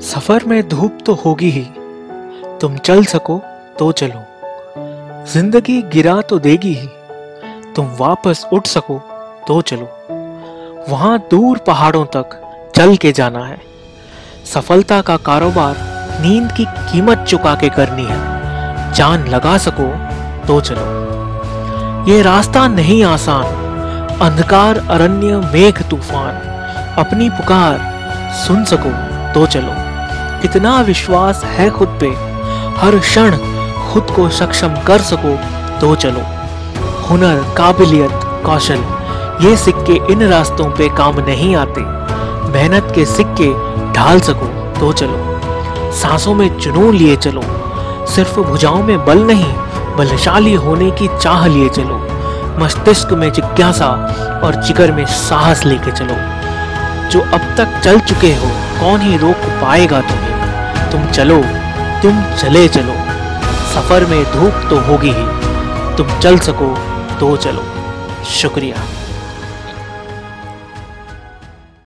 सफ़र में धूप तो होगी ही। तुम चल सको तो चलो। ज़िंदगी गिरा तो देगी ही। तुम वापस उठ सको तो चलो। वहाँ दूर पहाड़ों तक चल के जाना है। सफलता का कारोबार नींद की कीमत चुका के करनी है। जान लगा सको तो चलो। ये रास्ता नहीं आसान। अंधकार, अरण्य, मेघ, तूफ़ान। अपनी पुकार सुन सको तो चलो। कितना विश्वास है खुद पे। हर क्षण खुद को सक्षम कर सको तो चलो। हुनर, काबिलियत, कौशल, ये सिक्के इन रास्तों पे काम नहीं आते। मेहनत के सिक्के ढाल सको तो चलो। सांसों में जुनून लिए चलो। सिर्फ़ भुजाओं में बल नहीं, बलशाली होने की चाह लिए चलो। मस्तिष्क में जिज्ञासा और जिगर में साहस लेके चलो। जो अब तक चल चुके हो, कौन ही रोक पाएगा तुम्हें? तुम चलो, तुम चले चलो। सफ़र में धूप तो होगी ही। तुम चल सको तो चलो। शुक्रिया।